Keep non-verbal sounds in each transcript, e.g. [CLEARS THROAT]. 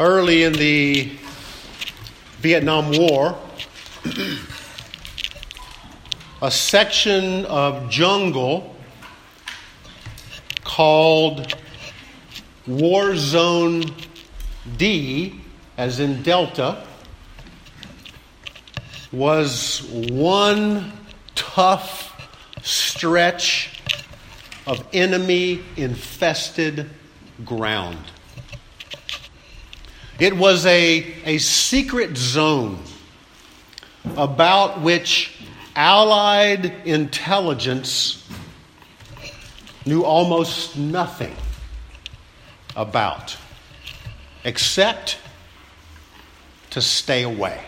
early in the Vietnam War, a section of jungle called War Zone D, as in Delta, was one tough stretch of enemy infested ground. It was a, a secret zone about which Allied intelligence knew almost nothing about, except to stay away.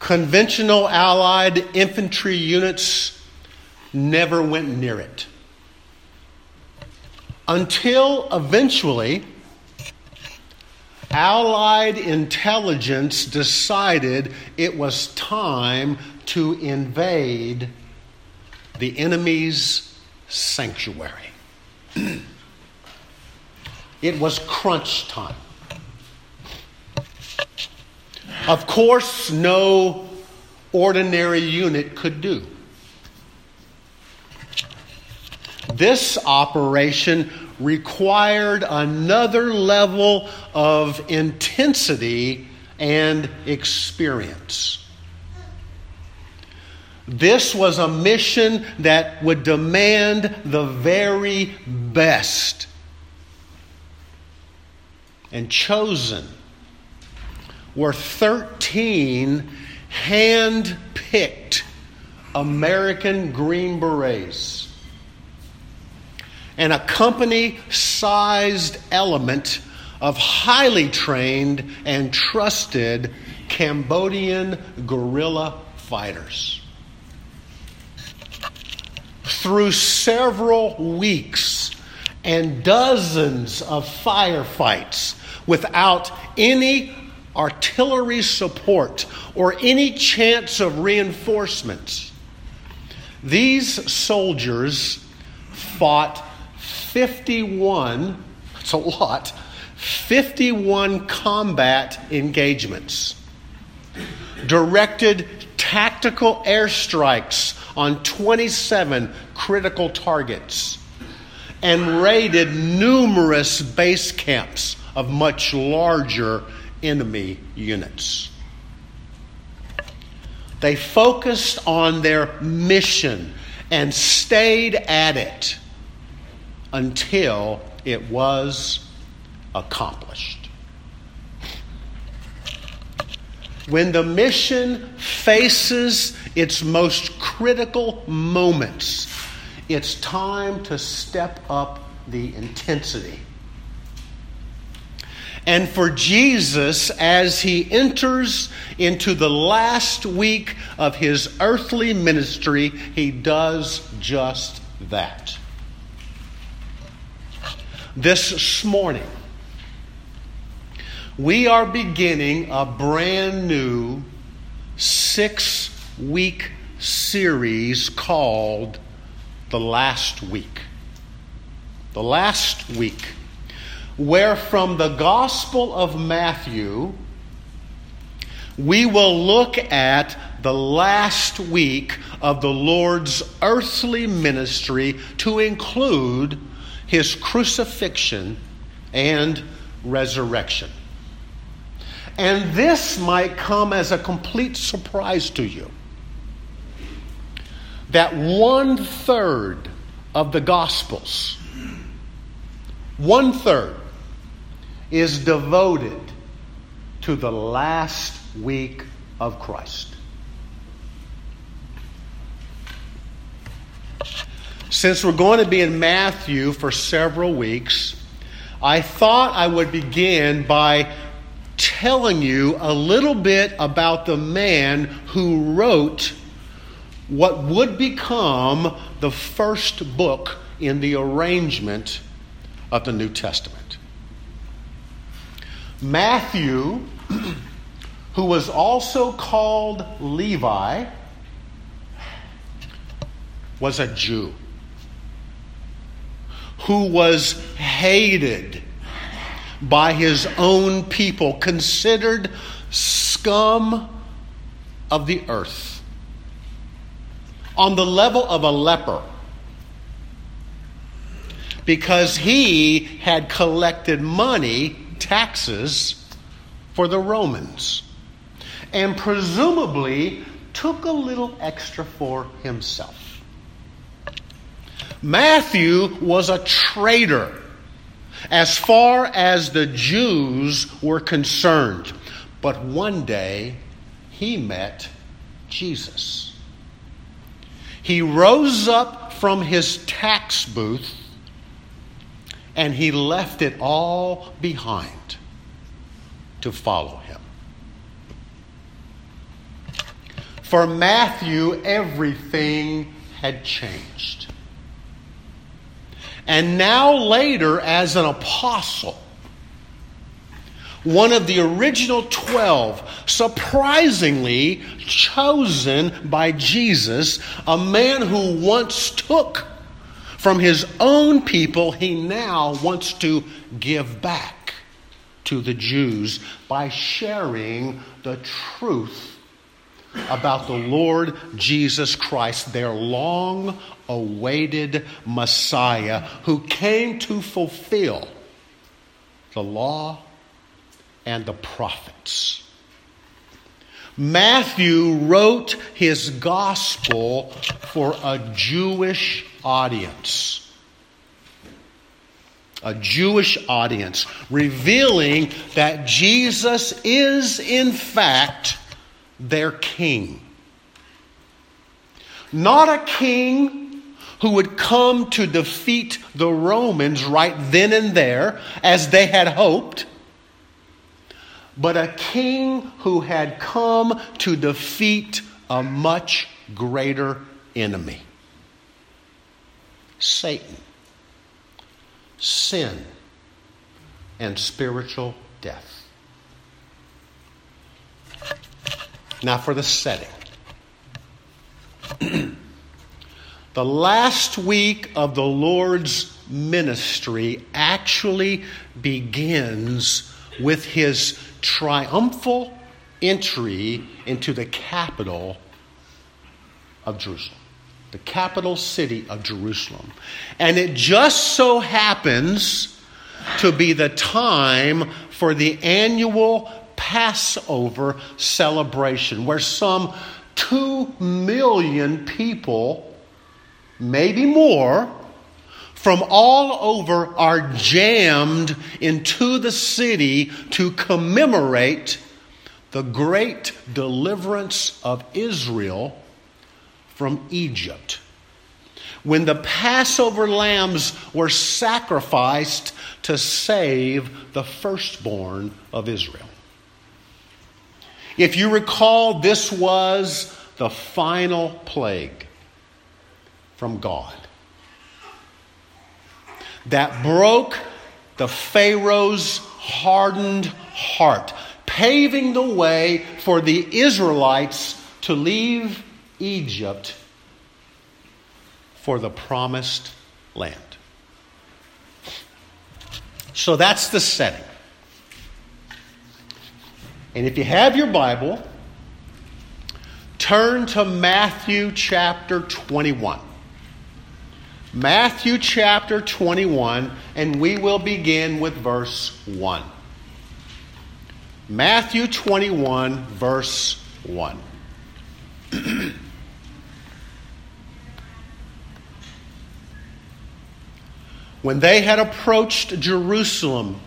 Conventional Allied infantry units never went near it until eventually Allied intelligence decided it was time to invade the enemy's sanctuary. [CLEARS THROAT] it was crunch time. Of course, no ordinary unit could do. This operation required another level of intensity and experience. This was a mission that would demand the very best. And chosen were 13 hand picked American Green Berets and a company sized element of highly trained and trusted Cambodian guerrilla fighters. Through several weeks and dozens of firefights without any artillery support or any chance of reinforcements, these soldiers fought 51, that's a lot, 51 combat engagements, directed tactical airstrikes on 27 critical targets, and raided numerous base camps of much larger enemy units. They focused on their mission and stayed at it until it was accomplished. When the mission faces its most critical moments, it's time to step up the intensity. And for Jesus, as he enters into the last week of his earthly ministry, he does just that this morning, we are beginning a brand new six week series called The Last Week. The Last Week, where from the Gospel of Matthew, we will look at the last week of the Lord's earthly ministry to include his crucifixion and resurrection. And this might come as a complete surprise to you that one third of the Gospels, one third, is devoted to the last week of Christ. Since we're going to be in Matthew for several weeks, I thought I would begin by telling you a little bit about the man who wrote what would become the first book in the arrangement of the New Testament. Matthew, [CLEARS THROAT] who was also called Levi, was a Jew who was hated by his own people, considered scum of the earth, on the level of a leper, because he had collected money, taxes, for the Romans, and presumably took a little extra for himself. Matthew was a traitor as far as the Jews were concerned. But one day, he met Jesus. He rose up from his tax booth and he left it all behind to follow him. For Matthew, everything had changed. And now, later, as an apostle, one of the original 12, surprisingly chosen by Jesus, a man who once took from his own people, he now wants to give back to the Jews by sharing the truth about the Lord Jesus Christ, their long awaited Messiah who came to fulfill the law and the prophets. Matthew wrote his gospel for a Jewish audience. A Jewish audience, revealing that Jesus is, in fact, their king. Not a king who would come to defeat the Romans right then and there, as they had hoped, but a king who had come to defeat a much greater enemy. Satan, sin, and spiritual death. Now, for the setting. [CLEARS THROAT] the last week of the Lord's ministry actually begins with his triumphal entry into the capital of Jerusalem, the capital city of Jerusalem. And it just so happens to be the time for the annual Passover celebration where some two million people, maybe more, from all over are jammed into the city to commemorate the great deliverance of Israel from Egypt. When the Passover lambs were sacrificed to save the firstborn of Israel. If you recall, this was the final plague from God that broke the Pharaoh's hardened heart, paving the way for the Israelites to leave Egypt for the promised land. So that's the setting. And if you have your Bible, turn to Matthew chapter 21. Matthew chapter 21, and we will begin with verse 1. Matthew 21, verse 1. [CLEARS THROAT] when they had approached Jerusalem,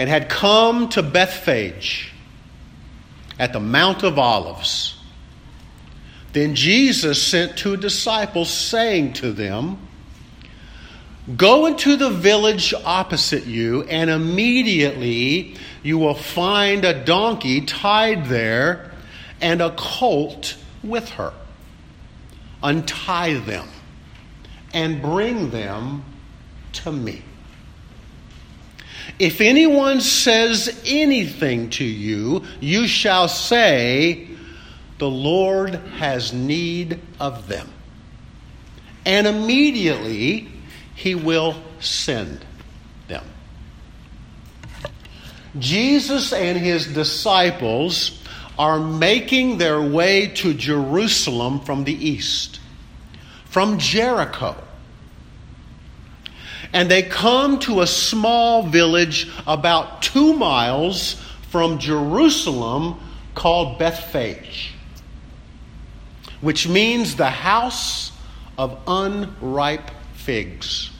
and had come to Bethphage at the Mount of Olives. Then Jesus sent two disciples, saying to them, Go into the village opposite you, and immediately you will find a donkey tied there and a colt with her. Untie them and bring them to me. If anyone says anything to you, you shall say, The Lord has need of them. And immediately he will send them. Jesus and his disciples are making their way to Jerusalem from the east, from Jericho. And they come to a small village about two miles from Jerusalem called Bethphage, which means the house of unripe figs.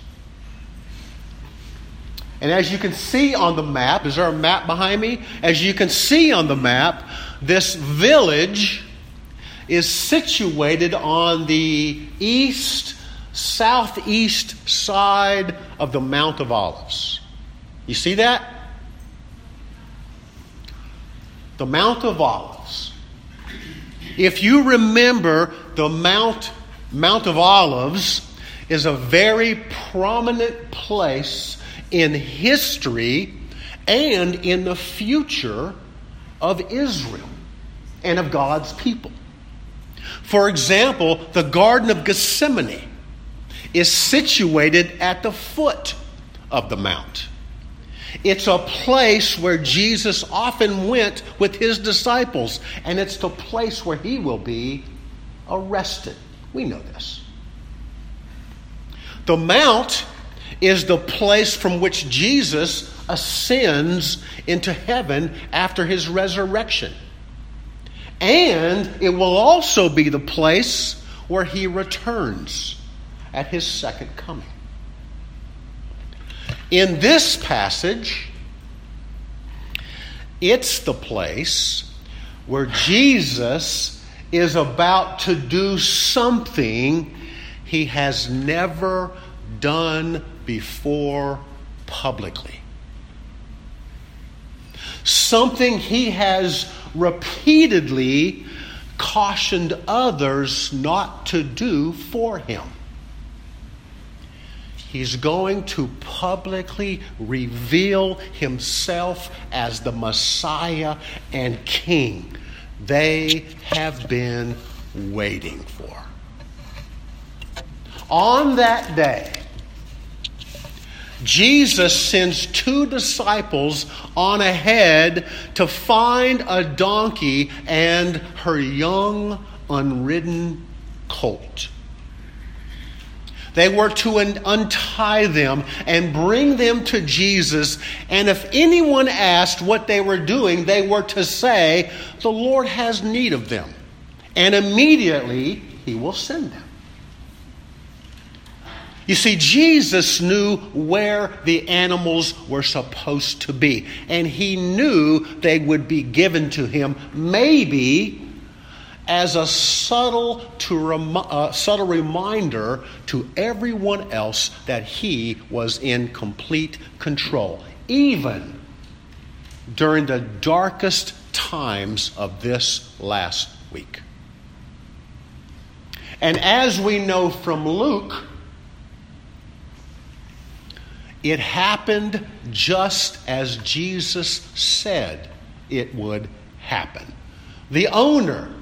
And as you can see on the map, is there a map behind me? As you can see on the map, this village is situated on the east, southeast side of the Mount of Olives. You see that? The Mount of Olives. If you remember, the Mount, Mount of Olives is a very prominent place in history and in the future of Israel and of God's people. For example, the Garden of Gethsemane is situated at the foot of the mount. It's a place where Jesus often went with his disciples, and it's the place where he will be arrested. We know this. The mount is the place from which Jesus ascends into heaven after his resurrection. And it will also be the place where he returns at his second coming. In this passage, it's the place where Jesus is about to do something he has never done before publicly. Something he has repeatedly cautioned others not to do for him. He's going to publicly reveal himself as the Messiah and King they have been waiting for. On that day, Jesus sends two disciples on ahead to find a donkey and her young, unridden colt. They were to untie them and bring them to Jesus. And if anyone asked what they were doing, they were to say, The Lord has need of them. And immediately he will send them. You see, Jesus knew where the animals were supposed to be, and he knew they would be given to him, maybe as a subtle, to rem- uh, subtle reminder to everyone else that he was in complete control, even during the darkest times of this last week. And as we know from Luke, it happened just as Jesus said it would happen. The owner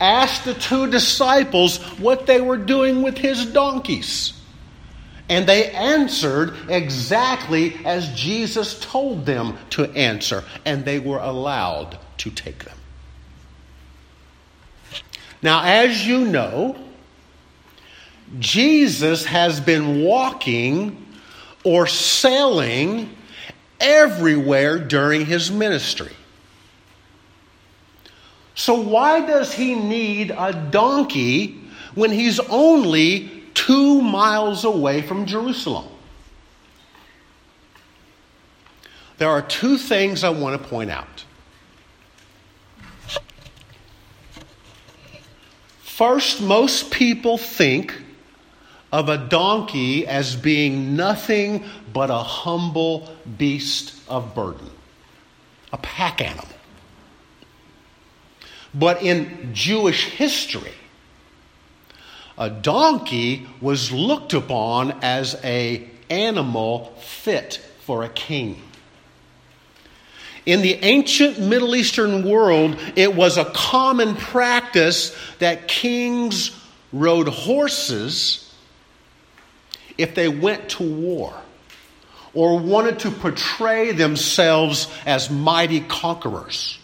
asked the two disciples what they were doing with his donkeys. And they answered exactly as Jesus told them to answer, and they were allowed to take them. Now, as you know, Jesus has been walking or sailing everywhere during his ministry. So, why does he need a donkey when he's only two miles away from Jerusalem? There are two things I want to point out. First, most people think of a donkey as being nothing but a humble beast of burden, a pack animal. But in Jewish history, a donkey was looked upon as a animal fit for a king. In the ancient Middle Eastern world, it was a common practice that kings rode horses if they went to war or wanted to portray themselves as mighty conquerors.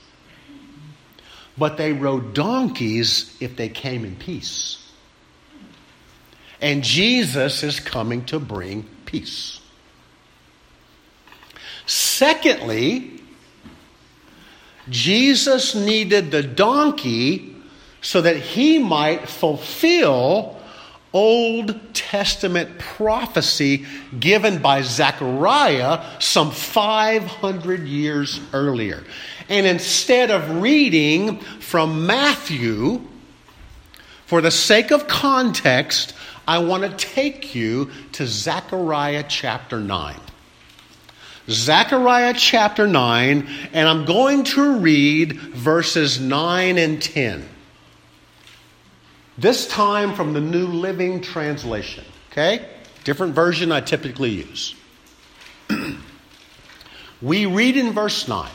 But they rode donkeys if they came in peace. And Jesus is coming to bring peace. Secondly, Jesus needed the donkey so that he might fulfill Old Testament prophecy given by Zechariah some 500 years earlier. And instead of reading from Matthew, for the sake of context, I want to take you to Zechariah chapter 9. Zechariah chapter 9, and I'm going to read verses 9 and 10. This time from the New Living Translation. Okay? Different version I typically use. [CLEARS THROAT] we read in verse 9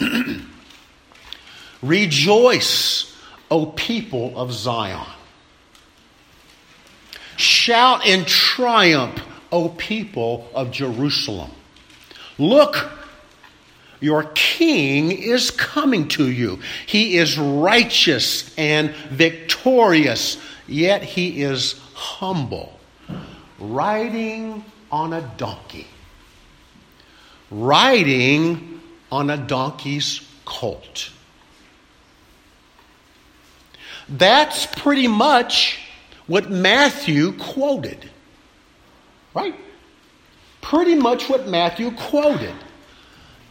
[CLEARS THROAT] Rejoice, O people of Zion. Shout in triumph, O people of Jerusalem. Look, your king is coming to you. He is righteous and victorious, yet he is humble, riding on a donkey. Riding on a donkey's colt. That's pretty much what Matthew quoted. Right? Pretty much what Matthew quoted.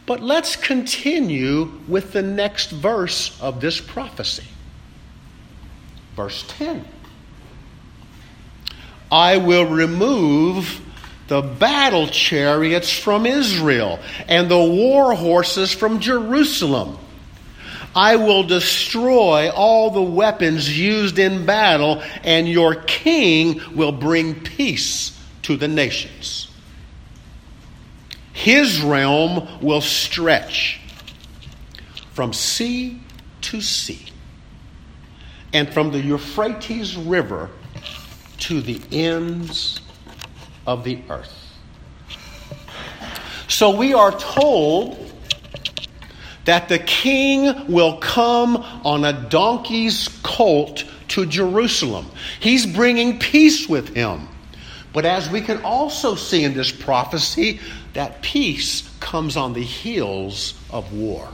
But let's continue with the next verse of this prophecy. Verse 10 I will remove the battle chariots from Israel and the war horses from Jerusalem. I will destroy all the weapons used in battle, and your king will bring peace to the nations. His realm will stretch from sea to sea and from the Euphrates River to the ends of the earth. So we are told that the king will come on a donkey's colt to Jerusalem. He's bringing peace with him. But as we can also see in this prophecy, that peace comes on the heels of war.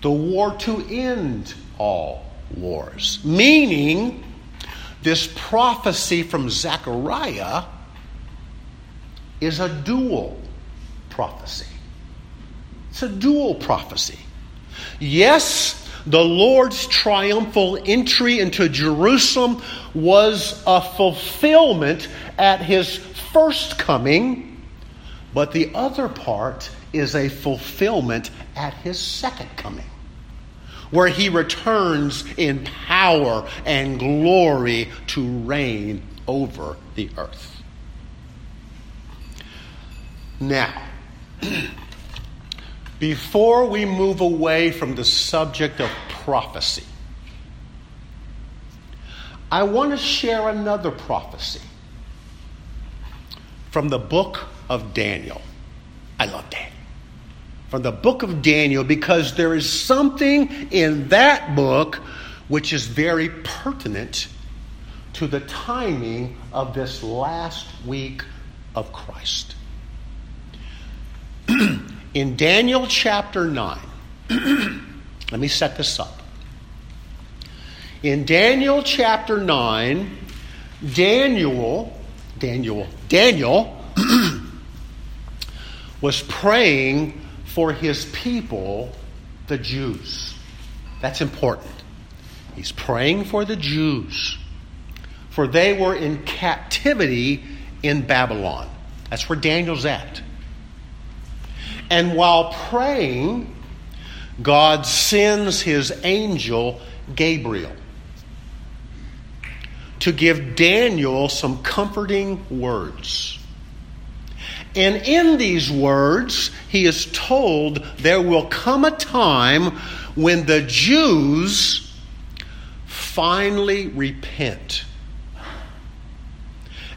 The war to end all wars, meaning this prophecy from Zechariah is a dual prophecy. It's a dual prophecy. Yes, the Lord's triumphal entry into Jerusalem was a fulfillment at his first coming, but the other part is a fulfillment at his second coming, where he returns in power and glory to reign over the earth. Now, [CLEARS THROAT] before we move away from the subject of prophecy, I want to share another prophecy from the book of Daniel. I love Daniel. From the book of Daniel, because there is something in that book which is very pertinent to the timing of this last week of Christ. [CLEARS THROAT] in Daniel chapter 9, [CLEARS THROAT] let me set this up. In Daniel chapter 9, Daniel, Daniel, Daniel [CLEARS THROAT] was praying for his people, the Jews. That's important. He's praying for the Jews, for they were in captivity in Babylon. That's where Daniel's at. And while praying, God sends his angel Gabriel to give Daniel some comforting words. And in these words, he is told there will come a time when the Jews finally repent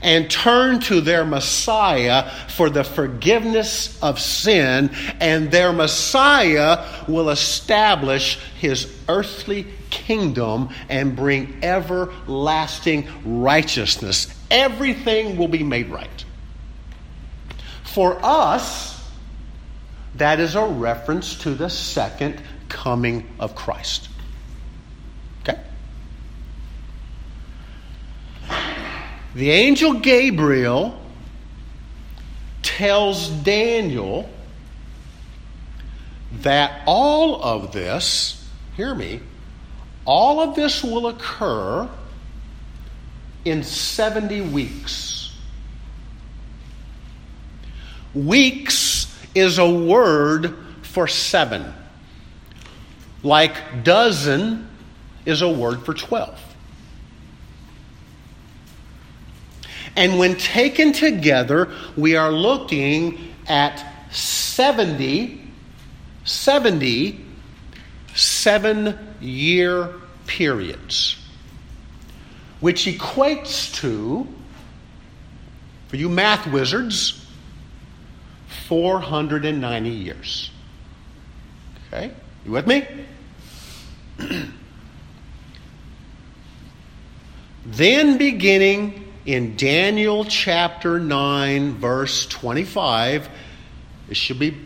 and turn to their Messiah for the forgiveness of sin, and their Messiah will establish his earthly kingdom and bring everlasting righteousness. Everything will be made right. For us, that is a reference to the second coming of Christ. Okay? The angel Gabriel tells Daniel that all of this, hear me, all of this will occur in 70 weeks. Weeks is a word for seven, like dozen is a word for 12. And when taken together, we are looking at 70, 70 seven year periods, which equates to, for you math wizards, 490 years. Okay? You with me? [CLEARS THROAT] then, beginning in Daniel chapter 9, verse 25, it should be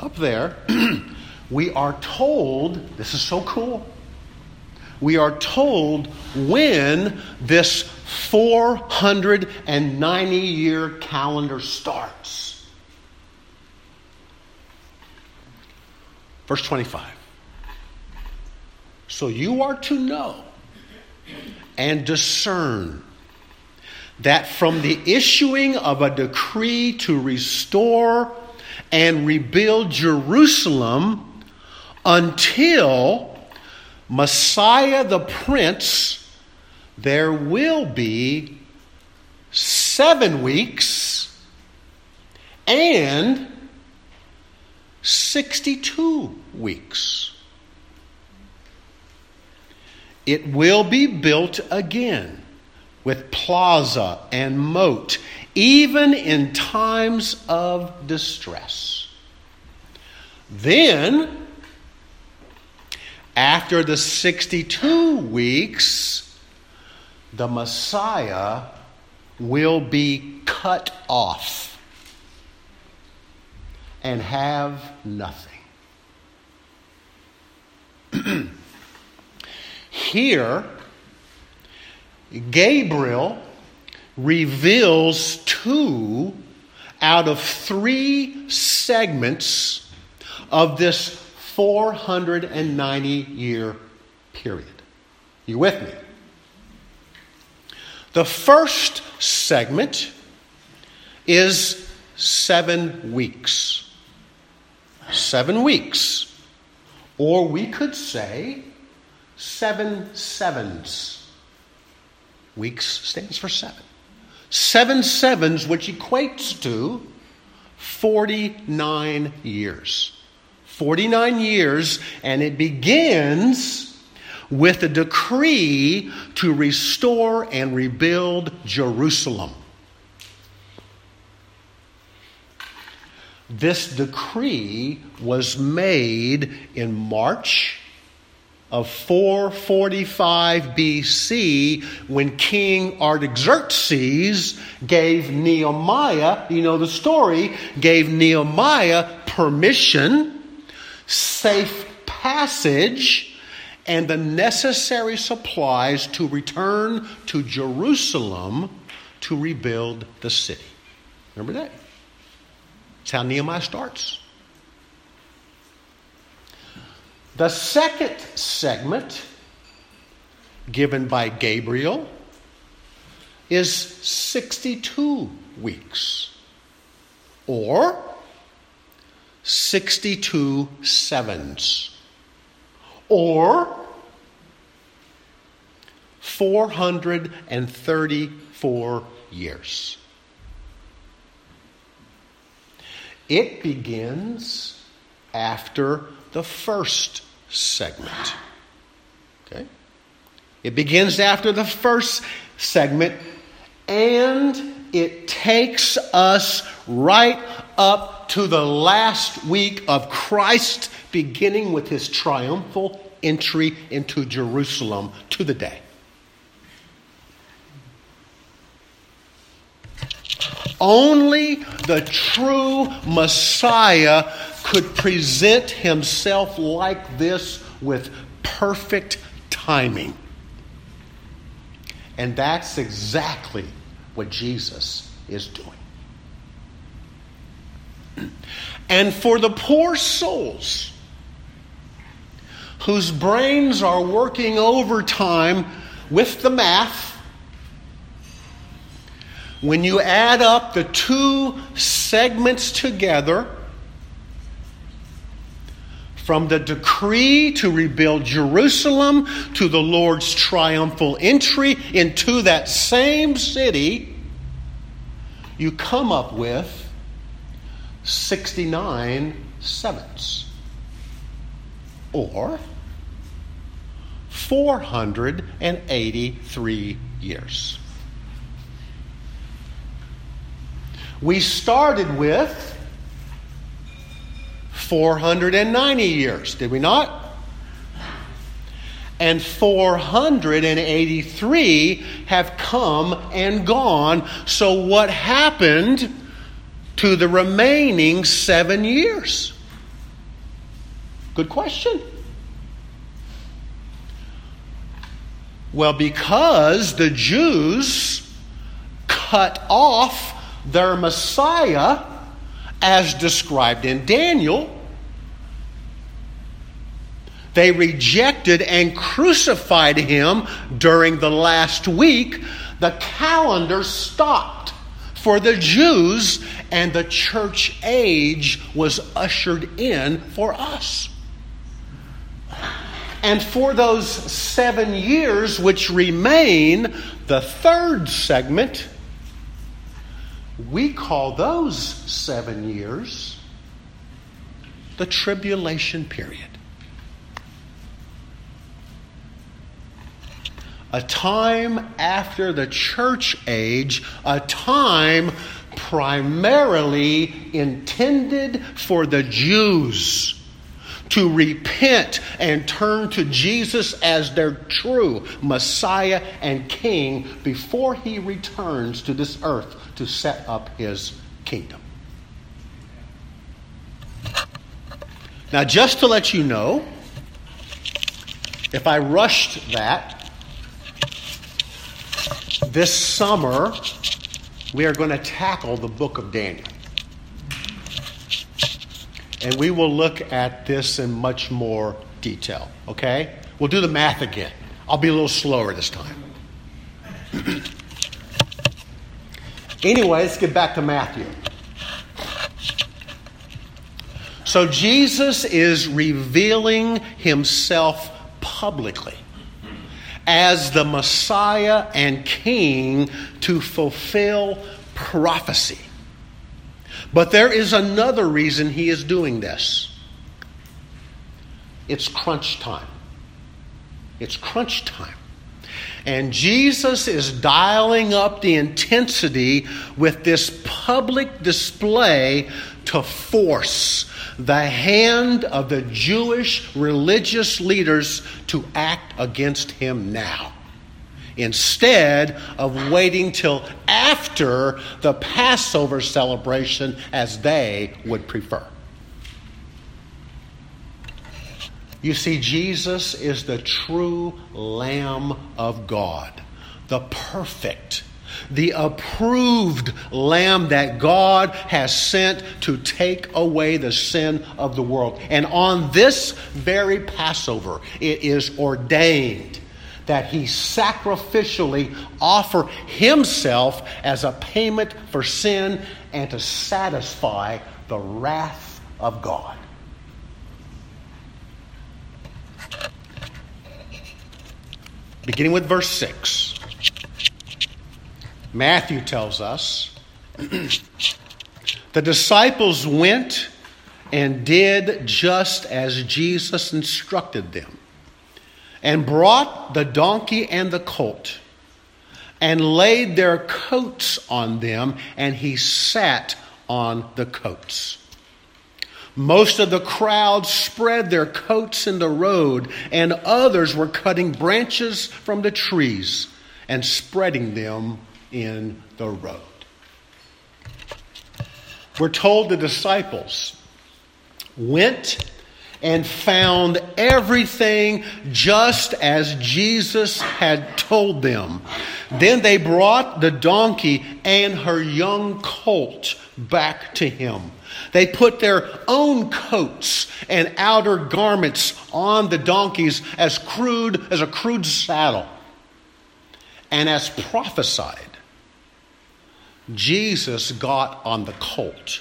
up there, [CLEARS THROAT] we are told this is so cool. We are told when this 490 year calendar starts. Verse 25. So you are to know and discern that from the issuing of a decree to restore and rebuild Jerusalem until Messiah the Prince, there will be seven weeks and 62 weeks. It will be built again with plaza and moat, even in times of distress. Then, after the 62 weeks, the Messiah will be cut off and have nothing. [CLEARS THROAT] Here, Gabriel reveals two out of three segments of this 490 year period. You with me? The first segment is seven weeks. Seven weeks. Or we could say seven sevens. Weeks stands for seven. Seven sevens, which equates to 49 years. 49 years, and it begins with a decree to restore and rebuild Jerusalem. This decree was made in March of 445 BC when King Artaxerxes gave Nehemiah, you know the story, gave Nehemiah permission, safe passage, and the necessary supplies to return to Jerusalem to rebuild the city. Remember that? That's how Nehemiah starts. The second segment, given by Gabriel, is 62 weeks, or 62 sevens, or 434 years. It begins after the first segment. Okay? It begins after the first segment and it takes us right up to the last week of Christ, beginning with his triumphal entry into Jerusalem to the day. Only the true Messiah could present himself like this with perfect timing. And that's exactly what Jesus is doing. And for the poor souls whose brains are working overtime with the math, when you add up the two segments together, from the decree to rebuild Jerusalem to the Lord's triumphal entry into that same city, you come up with 69 sevenths, or 483 years. We started with 490 years, did we not? And 483 have come and gone. So, what happened to the remaining seven years? Good question. Well, because the Jews cut off their Messiah as described in Daniel, they rejected and crucified him during the last week. The calendar stopped for the Jews, and the church age was ushered in for us. And for those seven years which remain, the third segment, we call those seven years the tribulation period. a time after the church age, a time primarily intended for the Jews to repent and turn to Jesus as their true Messiah and King before he returns to this earth to set up his kingdom. Now, just to let you know, if I rushed that, this summer, we are going to tackle the book of Daniel. And we will look at this in much more detail, okay? We'll do the math again. I'll be a little slower this time. [CLEARS THROAT] anyway, let's get back to Matthew. So Jesus is revealing himself publicly as the Messiah and King to fulfill prophecy. But there is another reason he is doing this it's crunch time. It's crunch time. And Jesus is dialing up the intensity with this public display to force the hand of the Jewish religious leaders to act against him now instead of waiting till after the Passover celebration as they would prefer. You see, Jesus is the true Lamb of God, the perfect the approved lamb that God has sent to take away the sin of the world. And on this very Passover, it is ordained that he sacrificially offer himself as a payment for sin and to satisfy the wrath of God. Beginning with verse 6. Matthew tells us [CLEARS THROAT] the disciples went and did just as Jesus instructed them and brought the donkey and the colt. and laid their coats on them, and he sat on the coats. Most of the crowd spread their coats in the road, and others were cutting branches from the trees and spreading them in the road. We're told the disciples went and found everything just as Jesus had told them. Then they brought the donkey and her young colt back to him. They put their own coats and outer garments on the donkeys as crude as a crude saddle. And as prophesied, Jesus got on the colt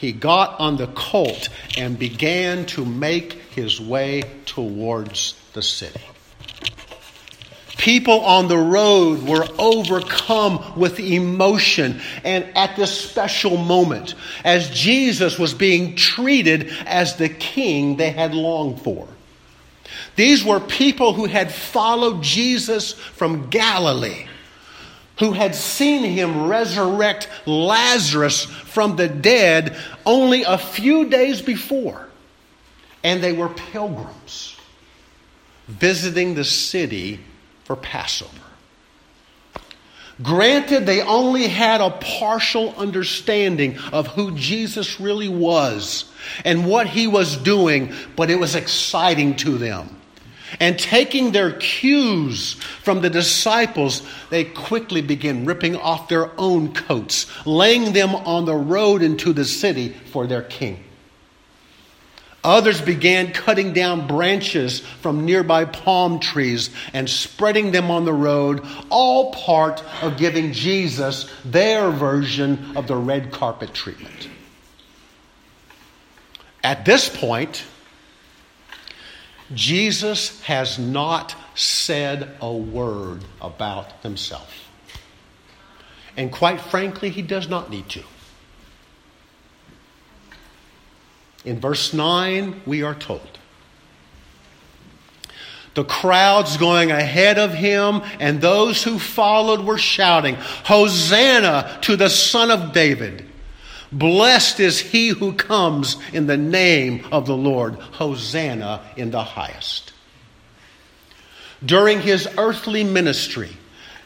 he got on the colt and began to make his way towards the city. People on the road were overcome with emotion. And at this special moment, as Jesus was being treated as the king they had longed for, these were people who had followed Jesus from Galilee who had seen him resurrect Lazarus from the dead only a few days before. And they were pilgrims visiting the city for Passover. Granted, they only had a partial understanding of who Jesus really was and what he was doing, but it was exciting to them. And taking their cues from the disciples, they quickly begin ripping off their own coats, laying them on the road into the city for their king. Others began cutting down branches from nearby palm trees and spreading them on the road, all part of giving Jesus their version of the red carpet treatment. At this point, Jesus has not said a word about himself. And quite frankly, he does not need to. In verse 9, we are told the crowds going ahead of him and those who followed were shouting, Hosanna to the Son of David! Blessed is he who comes in the name of the Lord. Hosanna in the highest. During his earthly ministry,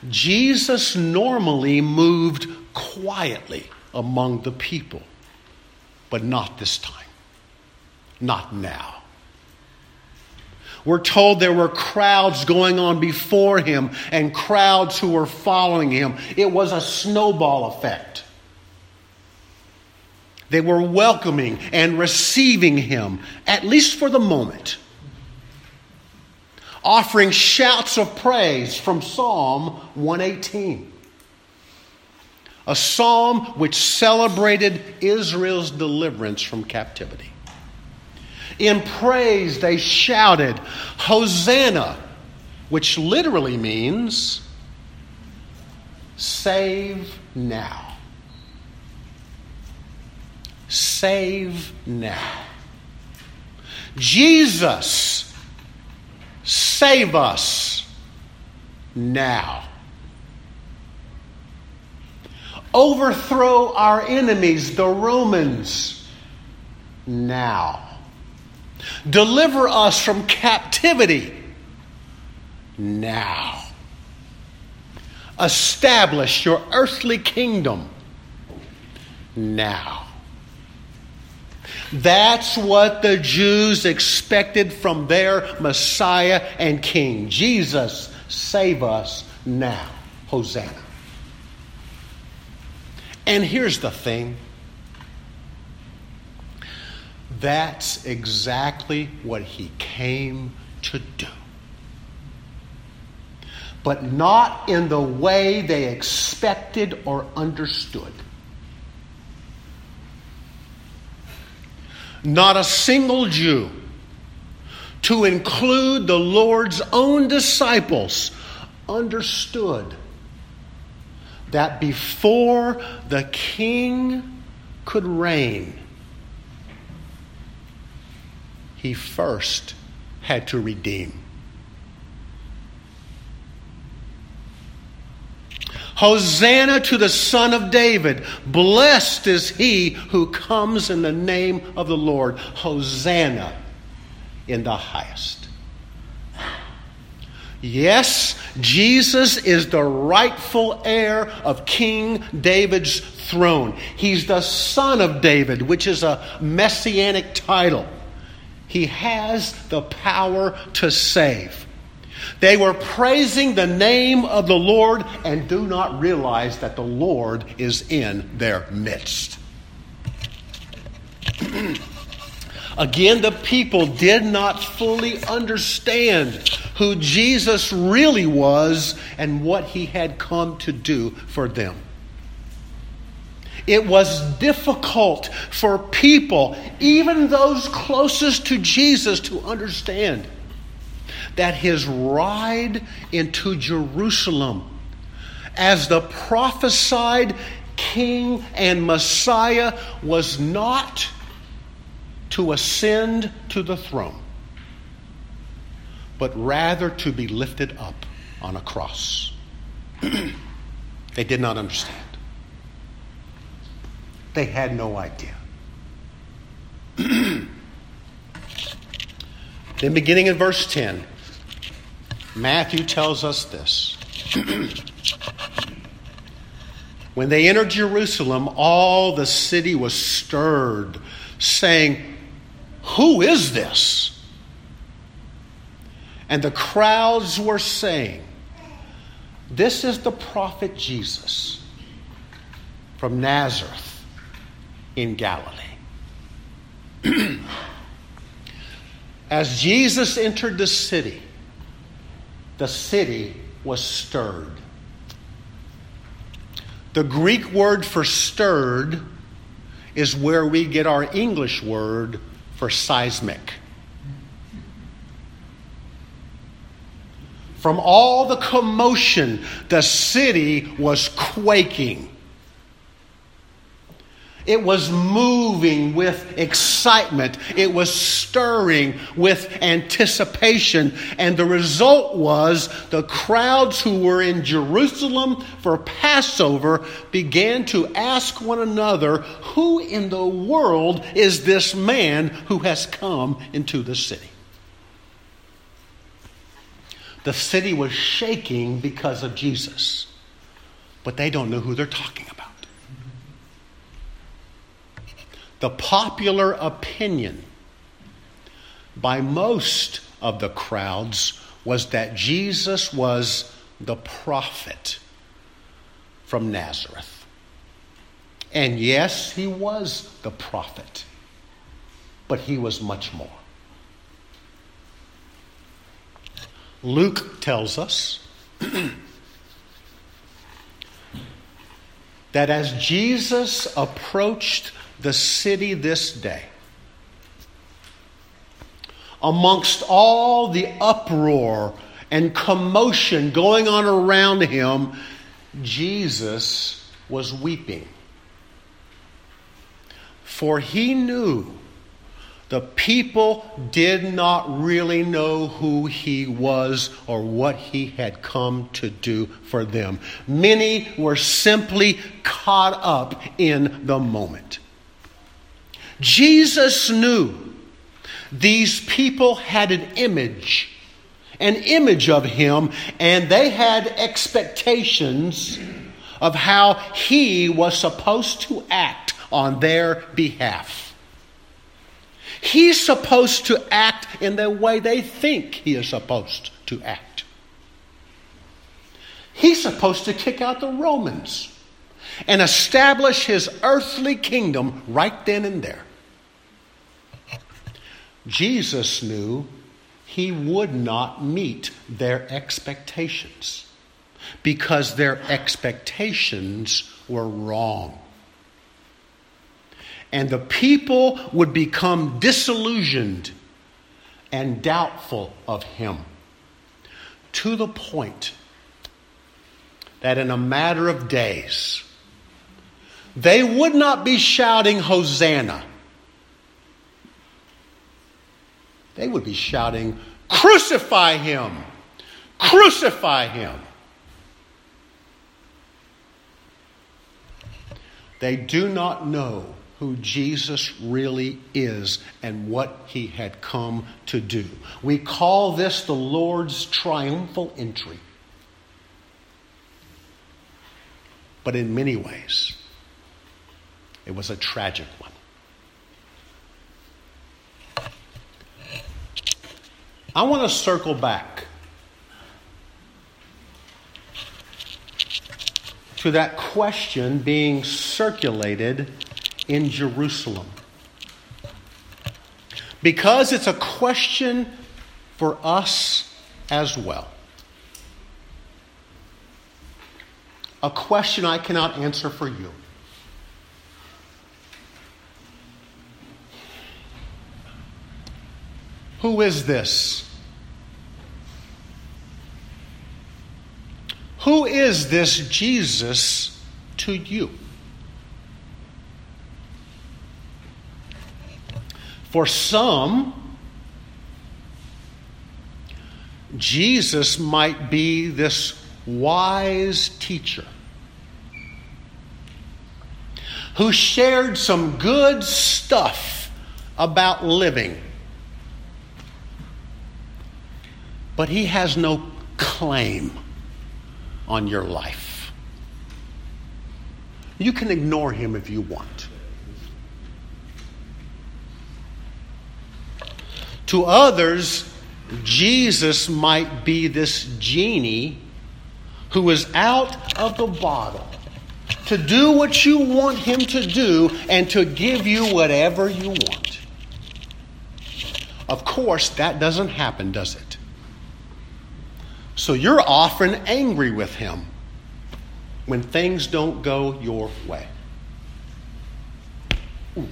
Jesus normally moved quietly among the people, but not this time. Not now. We're told there were crowds going on before him and crowds who were following him. It was a snowball effect. They were welcoming and receiving him, at least for the moment, offering shouts of praise from Psalm 118. A psalm which celebrated Israel's deliverance from captivity. In praise, they shouted, Hosanna, which literally means save now. Save now. Jesus, save us now. Overthrow our enemies, the Romans, now. Deliver us from captivity now. Establish your earthly kingdom now. That's what the Jews expected from their Messiah and King. Jesus, save us now. Hosanna. And here's the thing that's exactly what he came to do. But not in the way they expected or understood. Not a single Jew, to include the Lord's own disciples, understood that before the king could reign, he first had to redeem. Hosanna to the Son of David. Blessed is he who comes in the name of the Lord. Hosanna in the highest. Yes, Jesus is the rightful heir of King David's throne. He's the son of David, which is a messianic title. He has the power to save. They were praising the name of the Lord and do not realize that the Lord is in their midst. [CLEARS THROAT] Again, the people did not fully understand who Jesus really was and what he had come to do for them. It was difficult for people, even those closest to Jesus, to understand that his ride into Jerusalem as the prophesied king and Messiah was not to ascend to the throne, but rather to be lifted up on a cross. [CLEARS THROAT] they did not understand. They had no idea. [CLEARS THROAT] then, beginning in verse 10, Matthew tells us this. when they entered Jerusalem, all the city was stirred, saying, who is this? And the crowds were saying, This is the prophet Jesus from Nazareth in Galilee. [CLEARS THROAT] As Jesus entered the city, the city was stirred. The Greek word for stirred is where we get our English word for seismic. From all the commotion, the city was quaking. It was moving with excitement. It was stirring with anticipation. And the result was the crowds who were in Jerusalem for Passover began to ask one another, Who in the world is this man who has come into the city? The city was shaking because of Jesus, but they don't know who they're talking about. The popular opinion by most of the crowds was that Jesus was the prophet from Nazareth. And yes, he was the prophet, but he was much more. Luke tells us [CLEARS THROAT] that as Jesus approached the city this day. Amongst all the uproar and commotion going on around him, Jesus was weeping. For he knew the people did not really know who he was or what he had come to do for them. Many were simply caught up in the moment. Jesus knew these people had an image, an image of him, and they had expectations of how he was supposed to act on their behalf. He's supposed to act in the way they think he is supposed to act. He's supposed to kick out the Romans and establish his earthly kingdom right then and there. Jesus knew he would not meet their expectations because their expectations were wrong. And the people would become disillusioned and doubtful of him to the point that in a matter of days, they would not be shouting, Hosanna. They would be shouting, Crucify him! Crucify him! They do not know who Jesus really is and what he had come to do. We call this the Lord's triumphal entry. But in many ways, it was a tragic one. I want to circle back to that question being circulated in Jerusalem. Because it's a question for us as well. A question I cannot answer for you. Who is this? Who is this Jesus to you? For some, Jesus might be this wise teacher who shared some good stuff about living but he has no claim on your life. You can ignore him if you want. To others, Jesus might be this genie who is out of the bottle to do what you want him to do and to give you whatever you want. Of course, that doesn't happen, does it? So you're often angry with him when things don't go your way. Ooh.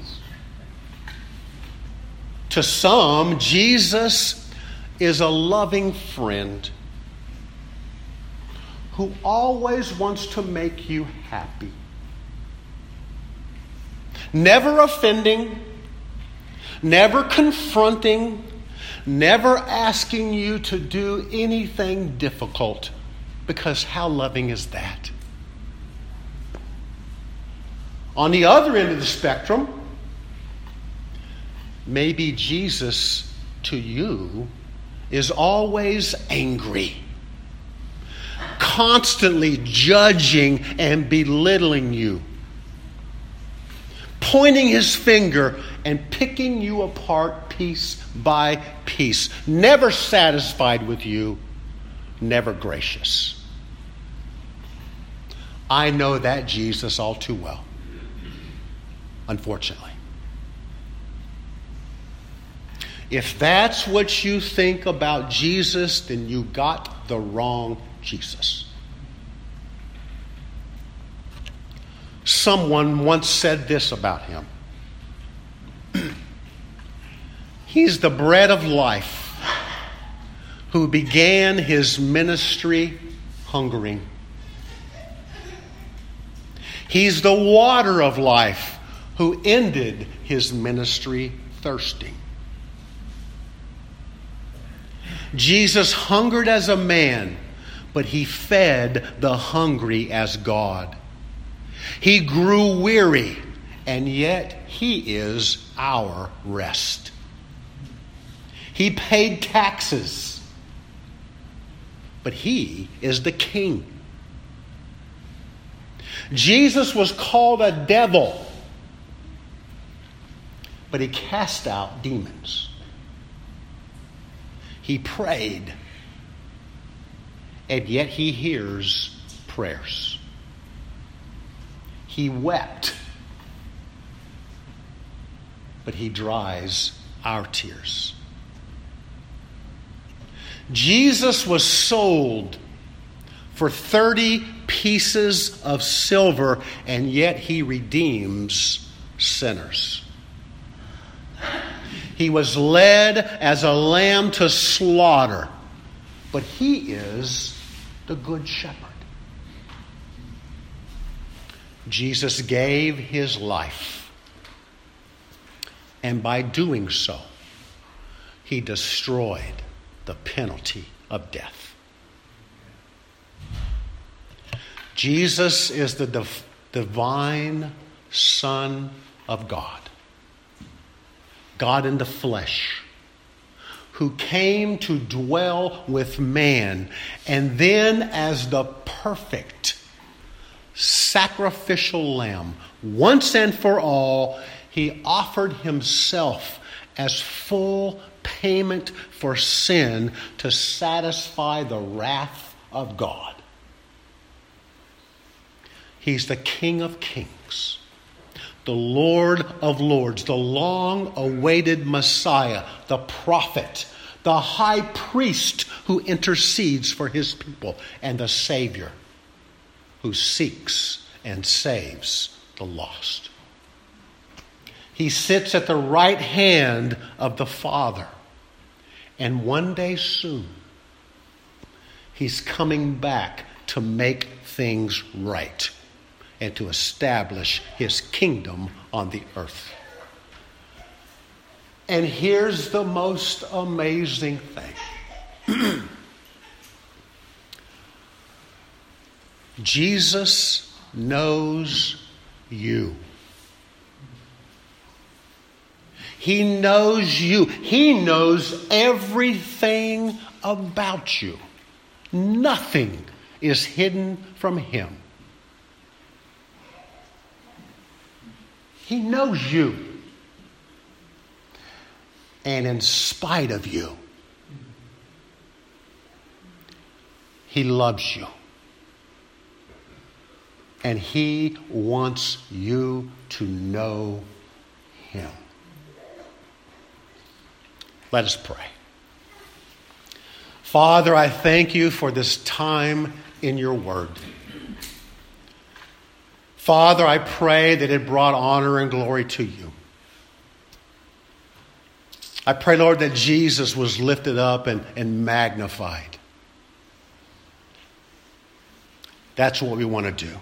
To some, Jesus is a loving friend who always wants to make you happy. Never offending, never confronting, never asking you to do anything difficult, because how loving is that? On the other end of the spectrum, maybe Jesus to you is always angry, constantly judging and belittling you, pointing his finger and picking you apart piece by piece, never satisfied with you, never gracious. I know that Jesus all too well, unfortunately. If that's what you think about Jesus, then you got the wrong Jesus. Someone once said this about him He's the bread of life who began his ministry hungering. He's the water of life who ended his ministry thirsting. Jesus hungered as a man, but he fed the hungry as God. He grew weary, and yet he is our rest. He paid taxes, but he is the king. Jesus was called a devil, but he cast out demons. He prayed, and yet he hears prayers. He wept, but he dries our tears. Jesus was sold for 30 pieces of silver, and yet he redeems sinners. He was led as a lamb to slaughter, but he is the good shepherd. Jesus gave his life, and by doing so, he destroyed the penalty of death. Jesus is the div- divine Son of God, God in the flesh, who came to dwell with man, and then as the perfect sacrificial lamb, once and for all, he offered himself as full payment for sin to satisfy the wrath of God. He's the King of Kings, the Lord of Lords, the long awaited Messiah, the prophet, the high priest who intercedes for his people, and the Savior who seeks and saves the lost. He sits at the right hand of the Father. And one day soon, he's coming back to make things right and to establish his kingdom on the earth. And here's the most amazing thing [CLEARS THROAT] Jesus knows you. He knows you. He knows everything about you. Nothing is hidden from Him. He knows you. And in spite of you, He loves you. And He wants you to know Him. Let us pray. Father, I thank you for this time in your word. Father, I pray that it brought honor and glory to you. I pray, Lord, that Jesus was lifted up and, and magnified. That's what we want to do.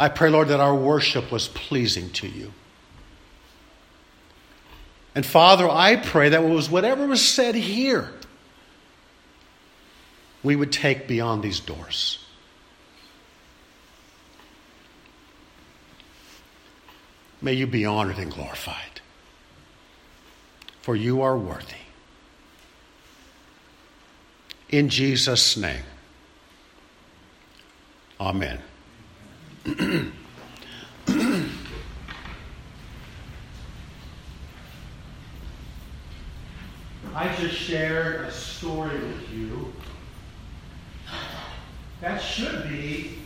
I pray, Lord, that our worship was pleasing to you. And Father, I pray that was whatever was said here, we would take beyond these doors. May you be honored and glorified, for you are worthy. In Jesus' name, amen. [CLEARS THROAT] I just shared a story with you that should be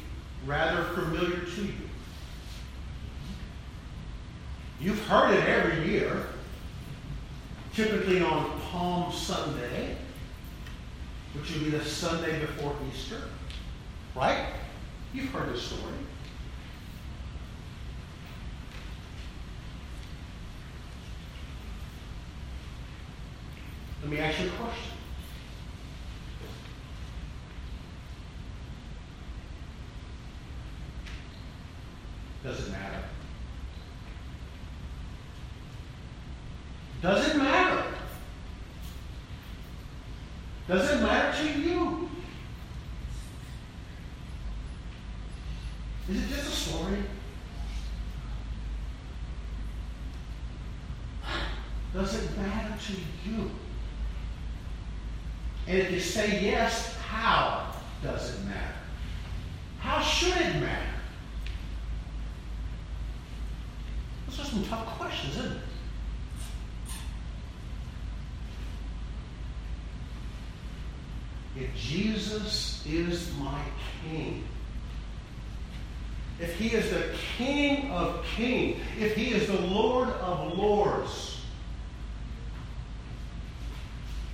rather familiar to you. You've heard it every year, typically on Palm Sunday, which would be the Sunday before Easter, right? You've heard the story. Let me ask you a question. Does it matter? Does it matter? Does it matter to you? Is it just a story? Does it matter to you? And if you say yes, how does it matter? How should it matter? Those are some tough questions, isn't it? If Jesus is my King, if he is the King of kings, if he is the Lord of lords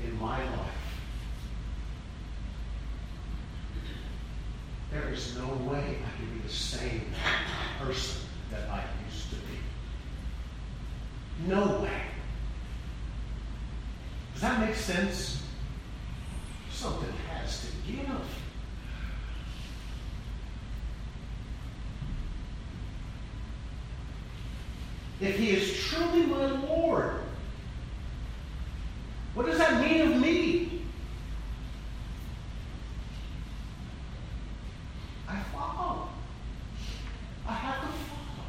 in my life, there is no way I can be the same person that I used to be. No way. Does that make sense? Something has to give. If he is truly my Lord, what does that mean of me? I follow. I have to follow.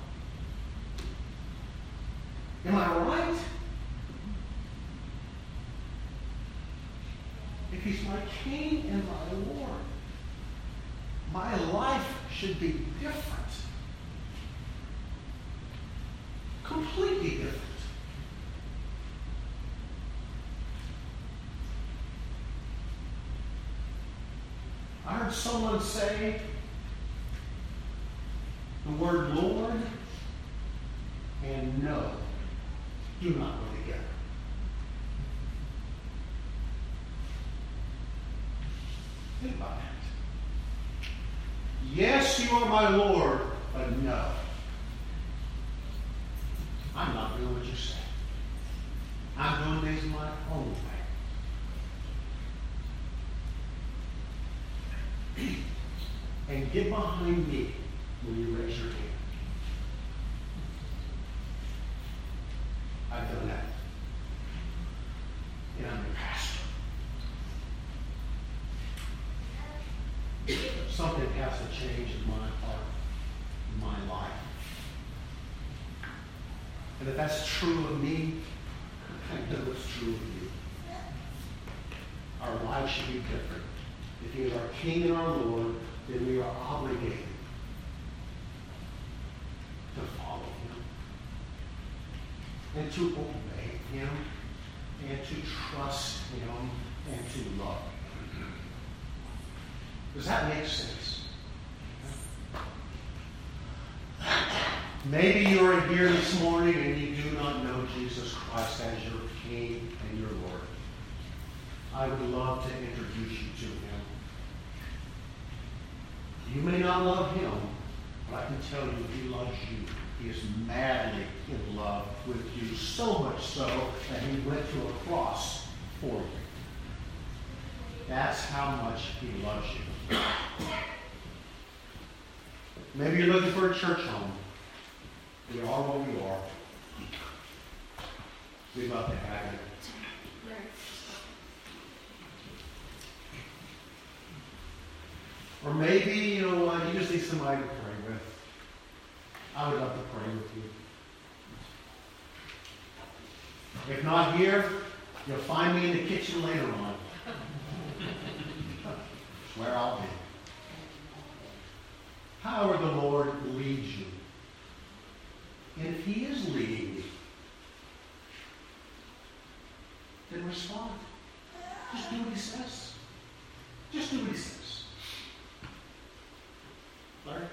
Am I right? If he's my king and my Lord, my life should be different. Completely different. I someone say the word Lord and no do not go together. Think about that. Yes, you are my Lord, but no. I'm not doing what you say. I'm doing things my own way. and get behind me when you raise your hand. I've done that. And I'm your pastor. Something has to change in my heart, in my life. And if that's true of me, I know it's true of you. Our lives should be different. If he is our King and our Lord, are obligated to follow him and to obey him and to trust him and to love him. Does that make sense? Maybe you are here this morning and you do not know Jesus Christ as your King and your Lord. I would love to introduce you to him. You may not love him, but I can tell you he loves you. He is madly in love with you, so much so that he went to a cross for you. That's how much he loves you. Maybe you're looking for a church home. We are what we are. We'd love to have you. Or maybe, you know what, you just need somebody to pray with. I would love to pray with you. If not here, you'll find me in the kitchen later on. where I'll be. However the Lord leads you. And if He is leading you, then respond. Just do what He says. Just do what He says. Larry?